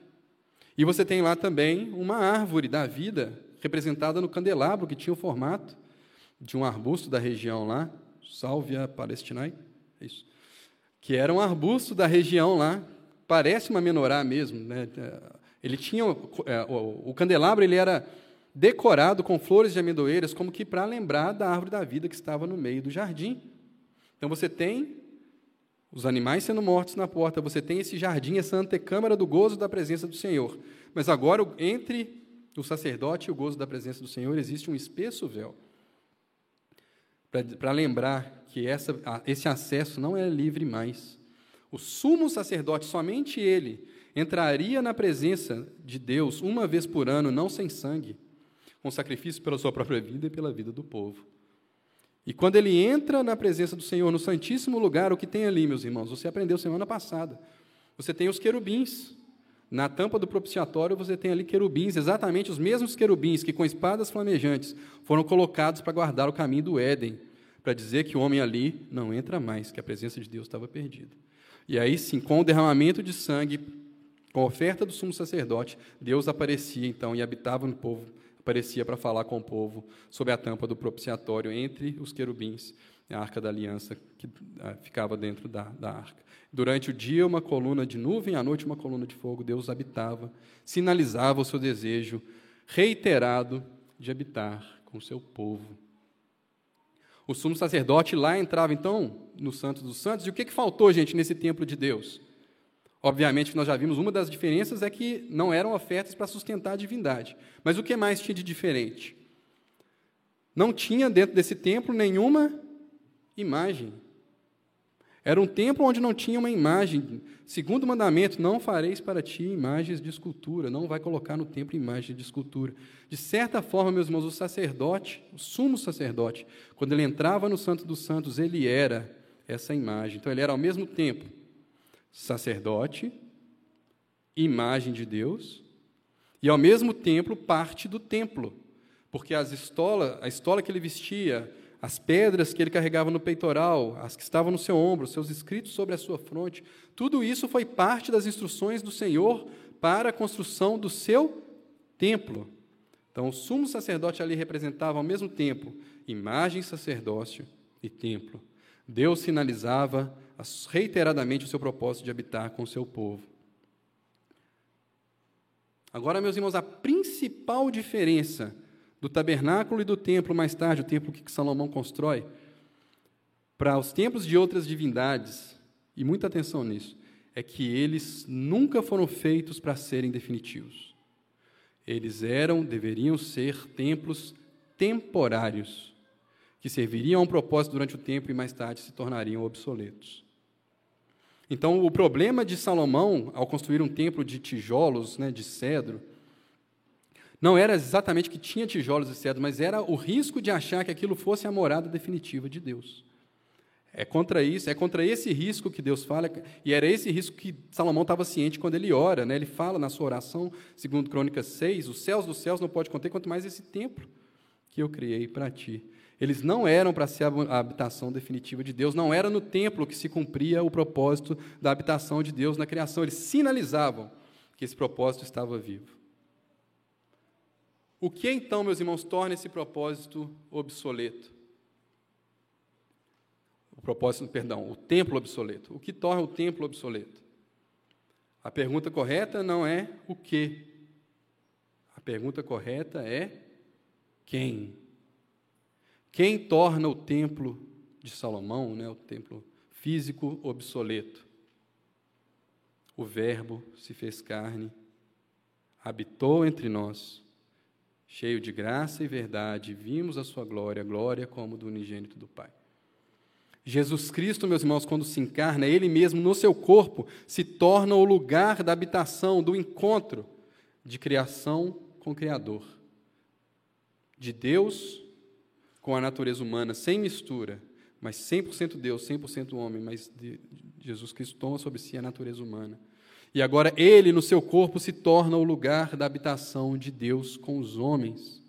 E você tem lá também uma árvore da vida, representada no candelabro, que tinha o formato de um arbusto da região lá, Salvia palestinae, é isso, que era um arbusto da região lá, parece uma menorá mesmo. Né? Ele tinha é, o, candelabro ele era decorado com flores de amendoeiras, como que para lembrar da árvore da vida que estava no meio do jardim. Então você tem os animais sendo mortos na porta, você tem esse jardim, essa antecâmara do gozo da presença do Senhor. Mas agora, entre o sacerdote e o gozo da presença do Senhor, existe um espesso véu. Para lembrar que essa, esse acesso não é livre mais. O sumo sacerdote, somente ele, entraria na presença de Deus uma vez por ano, não sem sangue, com sacrifício pela sua própria vida e pela vida do povo. E quando ele entra na presença do Senhor, no Santíssimo Lugar, o que tem ali, meus irmãos? Você aprendeu semana passada. Você tem os querubins. Na tampa do propiciatório, você tem ali querubins, exatamente os mesmos querubins que, com espadas flamejantes, foram colocados para guardar o caminho do Éden, para dizer que o homem ali não entra mais, que a presença de Deus estava perdida. E aí sim, com o derramamento de sangue, com a oferta do sumo sacerdote, Deus aparecia então e habitava no povo, aparecia para falar com o povo sobre a tampa do propiciatório entre os querubins, a arca da aliança que ah, ficava dentro da, da arca. Durante o dia, uma coluna de nuvem, à noite, uma coluna de fogo, Deus habitava, sinalizava o seu desejo reiterado de habitar com o seu povo. O sumo sacerdote lá entrava, então, no Santo dos Santos. E o que, que faltou, gente, nesse templo de Deus? Obviamente nós já vimos, uma das diferenças é que não eram ofertas para sustentar a divindade. Mas o que mais tinha de diferente? Não tinha dentro desse templo nenhuma imagem. Era um templo onde não tinha uma imagem. Segundo o mandamento, não fareis para ti imagens de escultura, não vai colocar no templo imagem de escultura. De certa forma, meus irmãos, o sacerdote, o sumo sacerdote, quando ele entrava no Santo dos Santos, ele era essa imagem. Então, ele era ao mesmo tempo sacerdote, imagem de Deus, e ao mesmo tempo parte do templo, porque as estola, a estola que ele vestia, as pedras que ele carregava no peitoral, as que estavam no seu ombro, seus escritos sobre a sua fronte, tudo isso foi parte das instruções do Senhor para a construção do seu templo. Então, o sumo sacerdote ali representava ao mesmo tempo imagem, sacerdócio e templo. Deus sinalizava reiteradamente o seu propósito de habitar com o seu povo. Agora, meus irmãos, a principal diferença do tabernáculo e do templo, mais tarde, o templo que Salomão constrói, para os templos de outras divindades, e muita atenção nisso, é que eles nunca foram feitos para serem definitivos. Eles eram, deveriam ser templos temporários, que serviriam a um propósito durante o tempo e mais tarde se tornariam obsoletos. Então, o problema de Salomão, ao construir um templo de tijolos, né, de cedro, não era exatamente que tinha tijolos e cedro, mas era o risco de achar que aquilo fosse a morada definitiva de Deus. É contra isso, é contra esse risco que Deus fala, e era esse risco que Salomão estava ciente quando ele ora, né? Ele fala na sua oração, segundo Crônicas 6, os céus dos céus não pode conter quanto mais esse templo que eu criei para ti. Eles não eram para ser a habitação definitiva de Deus, não era no templo que se cumpria o propósito da habitação de Deus na criação, eles sinalizavam que esse propósito estava vivo. O que então, meus irmãos, torna esse propósito obsoleto? O propósito, perdão, o templo obsoleto. O que torna o templo obsoleto? A pergunta correta não é o que. A pergunta correta é quem. Quem torna o templo de Salomão, né, o templo físico, obsoleto? O Verbo se fez carne, habitou entre nós cheio de graça e verdade, vimos a sua glória, glória como do unigênito do Pai. Jesus Cristo, meus irmãos, quando se encarna, Ele mesmo no seu corpo se torna o lugar da habitação, do encontro de criação com o Criador, de Deus com a natureza humana, sem mistura, mas 100% Deus, 100% homem, mas Jesus Cristo toma sobre si a natureza humana. E agora ele, no seu corpo, se torna o lugar da habitação de Deus com os homens.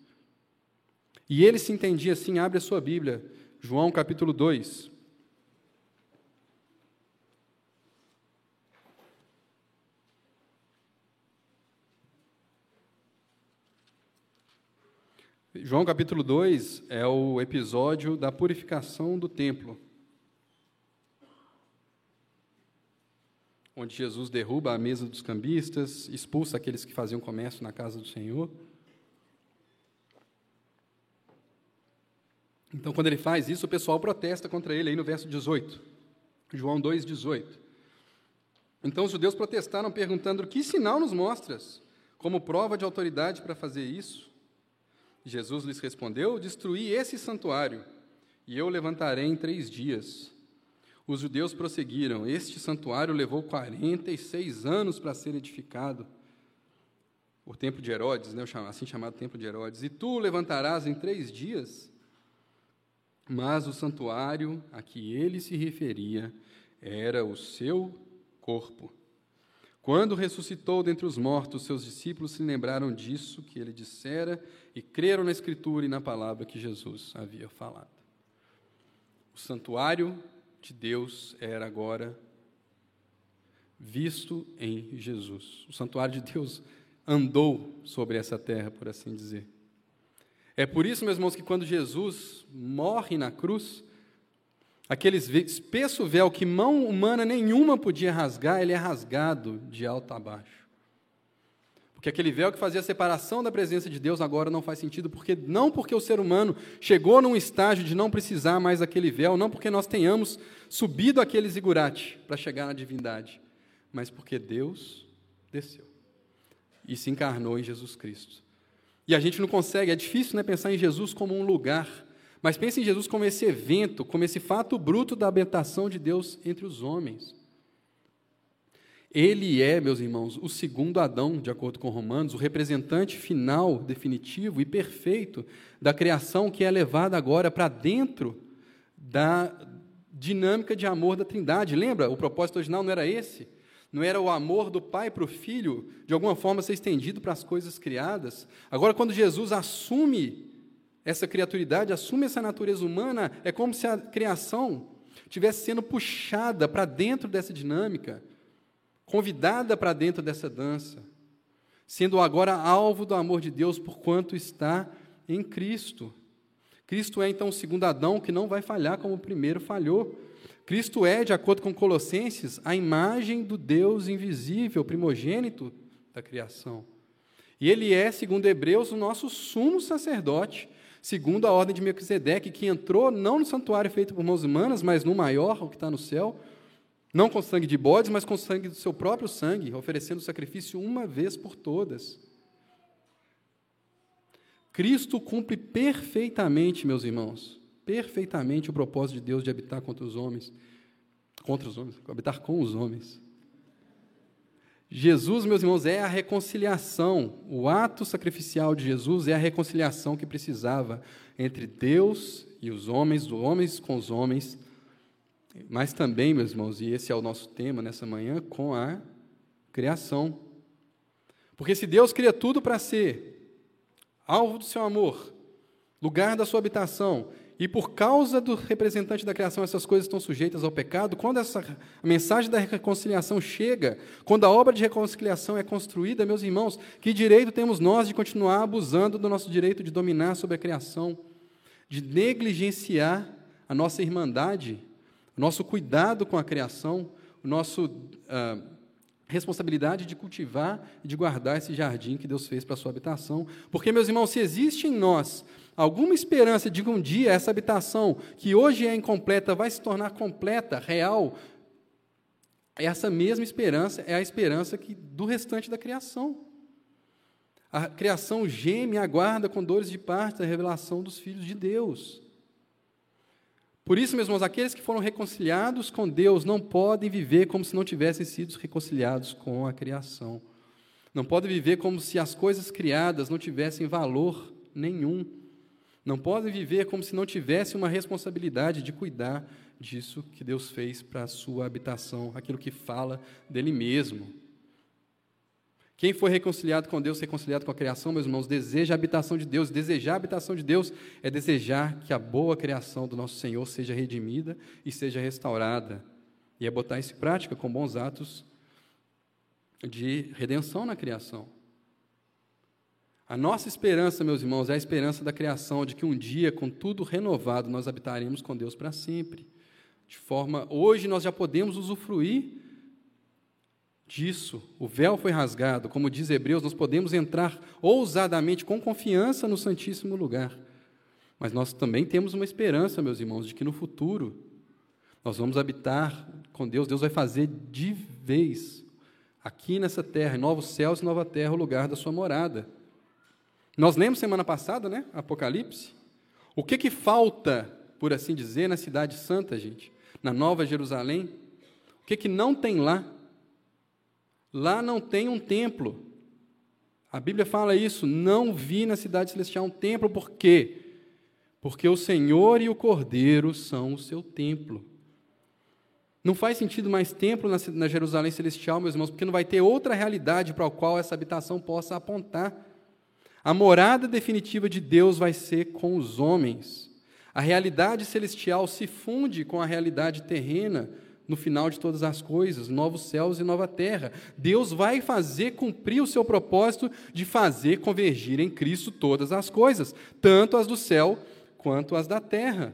E ele se entendia assim, abre a sua Bíblia, João capítulo 2. João capítulo 2 é o episódio da purificação do templo. onde Jesus derruba a mesa dos cambistas, expulsa aqueles que faziam comércio na casa do Senhor. Então, quando ele faz isso, o pessoal protesta contra ele, aí no verso 18. João 2,18. Então, os judeus protestaram, perguntando: Que sinal nos mostras, como prova de autoridade para fazer isso? Jesus lhes respondeu: Destruí esse santuário, e eu levantarei em três dias. Os judeus prosseguiram: Este santuário levou 46 anos para ser edificado. O templo de Herodes, né, assim chamado templo de Herodes. E tu levantarás em três dias? Mas o santuário a que ele se referia era o seu corpo. Quando ressuscitou dentre os mortos, seus discípulos se lembraram disso que ele dissera e creram na Escritura e na palavra que Jesus havia falado. O santuário de Deus era agora visto em Jesus. O santuário de Deus andou sobre essa terra, por assim dizer. É por isso, meus irmãos, que quando Jesus morre na cruz, aquele espesso véu que mão humana nenhuma podia rasgar, ele é rasgado de alto a baixo. Porque aquele véu que fazia a separação da presença de Deus agora não faz sentido, porque não porque o ser humano chegou num estágio de não precisar mais daquele véu, não porque nós tenhamos subido aquele zigurate para chegar na divindade, mas porque Deus desceu e se encarnou em Jesus Cristo. E a gente não consegue, é difícil né, pensar em Jesus como um lugar, mas pense em Jesus como esse evento, como esse fato bruto da habitação de Deus entre os homens. Ele é, meus irmãos, o segundo Adão, de acordo com Romanos, o representante final, definitivo e perfeito da criação que é levada agora para dentro da dinâmica de amor da Trindade. Lembra? O propósito original não era esse? Não era o amor do pai para o filho, de alguma forma, ser estendido para as coisas criadas? Agora, quando Jesus assume essa criaturidade, assume essa natureza humana, é como se a criação estivesse sendo puxada para dentro dessa dinâmica, convidada para dentro dessa dança, sendo agora alvo do amor de Deus por quanto está em Cristo. Cristo é então o segundo Adão que não vai falhar como o primeiro falhou. Cristo é, de acordo com Colossenses, a imagem do Deus invisível, primogênito da criação. E ele é, segundo Hebreus, o nosso sumo sacerdote, segundo a ordem de Melquisedeque, que entrou não no santuário feito por mãos humanas, mas no maior, o que está no céu, não com sangue de bodes, mas com sangue do seu próprio sangue, oferecendo sacrifício uma vez por todas. Cristo cumpre perfeitamente, meus irmãos, perfeitamente o propósito de Deus de habitar contra os homens, contra os homens, habitar com os homens. Jesus, meus irmãos, é a reconciliação. O ato sacrificial de Jesus é a reconciliação que precisava entre Deus e os homens, os homens com os homens, mas também, meus irmãos, e esse é o nosso tema nessa manhã, com a criação. Porque se Deus cria tudo para ser alvo do seu amor, lugar da sua habitação, e por causa do representante da criação, essas coisas estão sujeitas ao pecado. Quando essa a mensagem da reconciliação chega, quando a obra de reconciliação é construída, meus irmãos, que direito temos nós de continuar abusando do nosso direito de dominar sobre a criação, de negligenciar a nossa irmandade, o nosso cuidado com a criação, o nosso ah, responsabilidade de cultivar e de guardar esse jardim que Deus fez para a sua habitação. Porque, meus irmãos, se existe em nós alguma esperança de que um dia essa habitação, que hoje é incompleta, vai se tornar completa, real, essa mesma esperança é a esperança que, do restante da criação. A criação geme e aguarda com dores de parte a revelação dos filhos de Deus. Por isso, meus irmãos, aqueles que foram reconciliados com Deus não podem viver como se não tivessem sido reconciliados com a criação. Não podem viver como se as coisas criadas não tivessem valor nenhum. Não podem viver como se não tivesse uma responsabilidade de cuidar disso que Deus fez para a sua habitação, aquilo que fala dele mesmo. Quem foi reconciliado com Deus, reconciliado com a criação, meus irmãos, deseja a habitação de Deus. Desejar a habitação de Deus é desejar que a boa criação do nosso Senhor seja redimida e seja restaurada. E é botar isso em prática com bons atos de redenção na criação. A nossa esperança, meus irmãos, é a esperança da criação, de que um dia, com tudo renovado, nós habitaremos com Deus para sempre. De forma, hoje nós já podemos usufruir disso. O véu foi rasgado, como diz Hebreus, nós podemos entrar ousadamente, com confiança, no Santíssimo Lugar. Mas nós também temos uma esperança, meus irmãos, de que no futuro nós vamos habitar com Deus, Deus vai fazer de vez aqui nessa terra, em novos céus e nova terra, o lugar da sua morada. Nós lemos semana passada, né? Apocalipse. O que que falta, por assim dizer, na cidade santa, gente? Na Nova Jerusalém? O que que não tem lá? Lá não tem um templo. A Bíblia fala isso, não vi na cidade celestial um templo, por quê? Porque o Senhor e o Cordeiro são o seu templo. Não faz sentido mais templo na, Jerusalém celestial, meus irmãos, porque não vai ter outra realidade para a qual essa habitação possa apontar. A morada definitiva de Deus vai ser com os homens. A realidade celestial se funde com a realidade terrena no final de todas as coisas, novos céus e nova terra. Deus vai fazer cumprir o seu propósito de fazer convergir em Cristo todas as coisas, tanto as do céu quanto as da terra.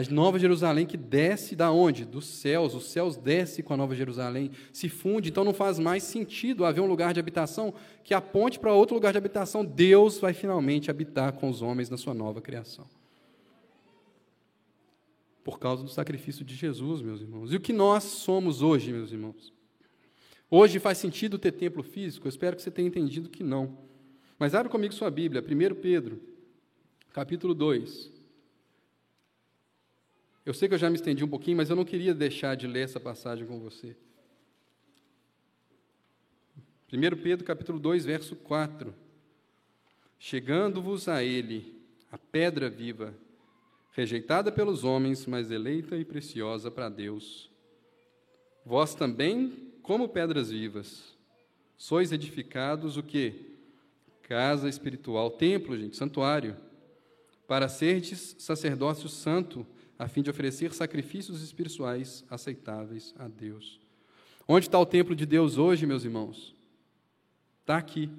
A Nova Jerusalém que desce da onde? Dos céus. Os céus descem com a Nova Jerusalém, se funde, então não faz mais sentido haver um lugar de habitação que aponte para outro lugar de habitação. Deus vai finalmente habitar com os homens na sua nova criação. Por causa do sacrifício de Jesus, meus irmãos. E o que nós somos hoje, meus irmãos? Hoje faz sentido ter templo físico? Eu espero que você tenha entendido que não. Mas abre comigo sua Bíblia, 1 Pedro, capítulo 2. Eu sei que eu já me estendi um pouquinho, mas eu não queria deixar de ler essa passagem com você. 1 Pedro capítulo 2, verso 4. Chegando-vos a ele, a pedra viva, rejeitada pelos homens, mas eleita e preciosa para Deus. Vós também, como pedras vivas, sois edificados o que? Casa espiritual, templo, gente, santuário, para serdes sacerdócio santo, a fim de oferecer sacrifícios espirituais aceitáveis a Deus. Onde está o templo de Deus hoje, meus irmãos? Está aqui.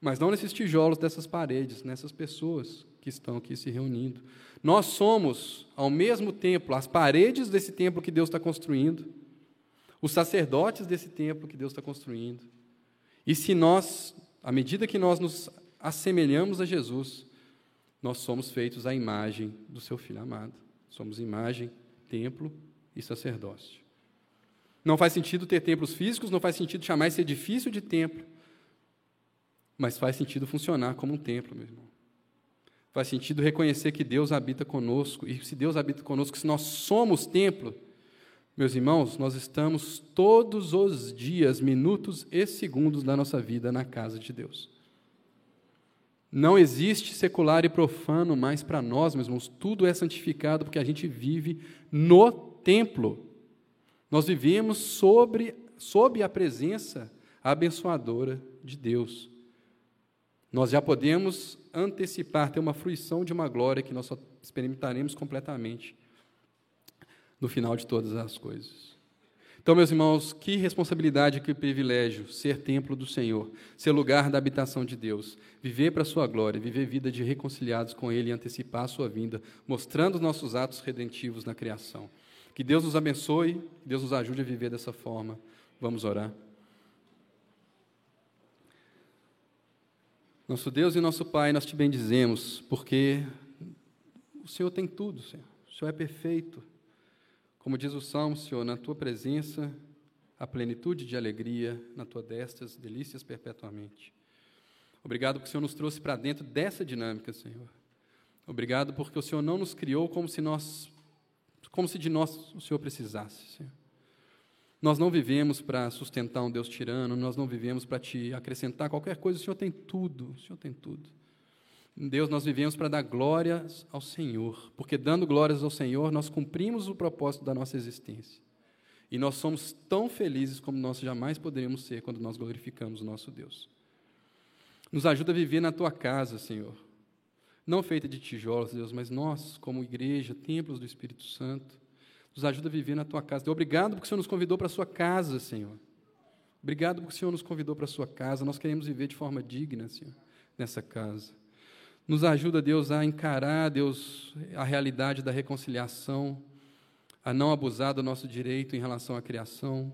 Mas não nesses tijolos dessas paredes, nessas pessoas que estão aqui se reunindo. Nós somos, ao mesmo tempo, as paredes desse templo que Deus está construindo, os sacerdotes desse templo que Deus está construindo. E se nós, à medida que nós nos assemelhamos a Jesus, nós somos feitos à imagem do seu Filho amado. Somos imagem, templo e sacerdócio. Não faz sentido ter templos físicos, não faz sentido chamar esse edifício de templo, mas faz sentido funcionar como um templo, meu irmão. Faz sentido reconhecer que Deus habita conosco, e se Deus habita conosco, se nós somos templo, meus irmãos, nós estamos todos os dias, minutos e segundos da nossa vida na casa de Deus. Não existe secular e profano mais para nós, meus irmãos. Tudo é santificado porque a gente vive no templo. Nós vivemos sobre, sob a presença abençoadora de Deus. Nós já podemos antecipar, ter uma fruição de uma glória que nós só experimentaremos completamente no final de todas as coisas. Então, meus irmãos, que responsabilidade, que privilégio ser templo do Senhor, ser lugar da habitação de Deus, viver para a sua glória, viver vida de reconciliados com Ele e antecipar a sua vinda, mostrando os nossos atos redentivos na criação. Que Deus nos abençoe, que Deus nos ajude a viver dessa forma. Vamos orar. Nosso Deus e nosso Pai, nós te bendizemos, porque o Senhor tem tudo, Senhor. O Senhor é perfeito. Como diz o Salmo, Senhor, na tua presença a plenitude de alegria, na tua destra as delícias perpetuamente. Obrigado porque o Senhor nos trouxe para dentro dessa dinâmica, Senhor. Obrigado porque o Senhor não nos criou como se nós como se de nós o Senhor precisasse, Senhor. Nós não vivemos para sustentar um Deus tirano, nós não vivemos para te acrescentar qualquer coisa, o Senhor tem tudo, o Senhor tem tudo. Deus, nós vivemos para dar glórias ao Senhor, porque dando glórias ao Senhor, nós cumprimos o propósito da nossa existência. E nós somos tão felizes como nós jamais poderíamos ser quando nós glorificamos o nosso Deus. Nos ajuda a viver na tua casa, Senhor. Não feita de tijolos, Deus, mas nós, como igreja, templos do Espírito Santo, nos ajuda a viver na tua casa. Obrigado porque o Senhor nos convidou para a sua casa, Senhor. Obrigado porque o Senhor nos convidou para a sua casa. Nós queremos viver de forma digna, Senhor, nessa casa. Nos ajuda, Deus, a encarar, Deus, a realidade da reconciliação, a não abusar do nosso direito em relação à criação.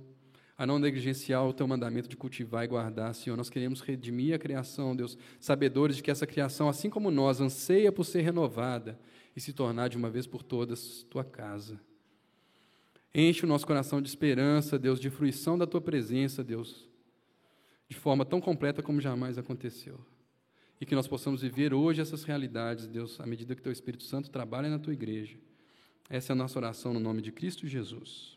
a não negligenciar o teu mandamento de cultivar e guardar, Senhor. Nós queremos redimir a criação, Deus, sabedores de que essa criação, assim como nós, anseia por ser renovada e se tornar de uma vez por todas tua casa. Enche o nosso coração de esperança, Deus, de fruição da tua presença, Deus, de forma tão completa como jamais aconteceu. E que nós possamos viver hoje essas realidades, Deus, à medida que teu Espírito Santo trabalha na tua igreja. Essa é a nossa oração no nome de Cristo Jesus.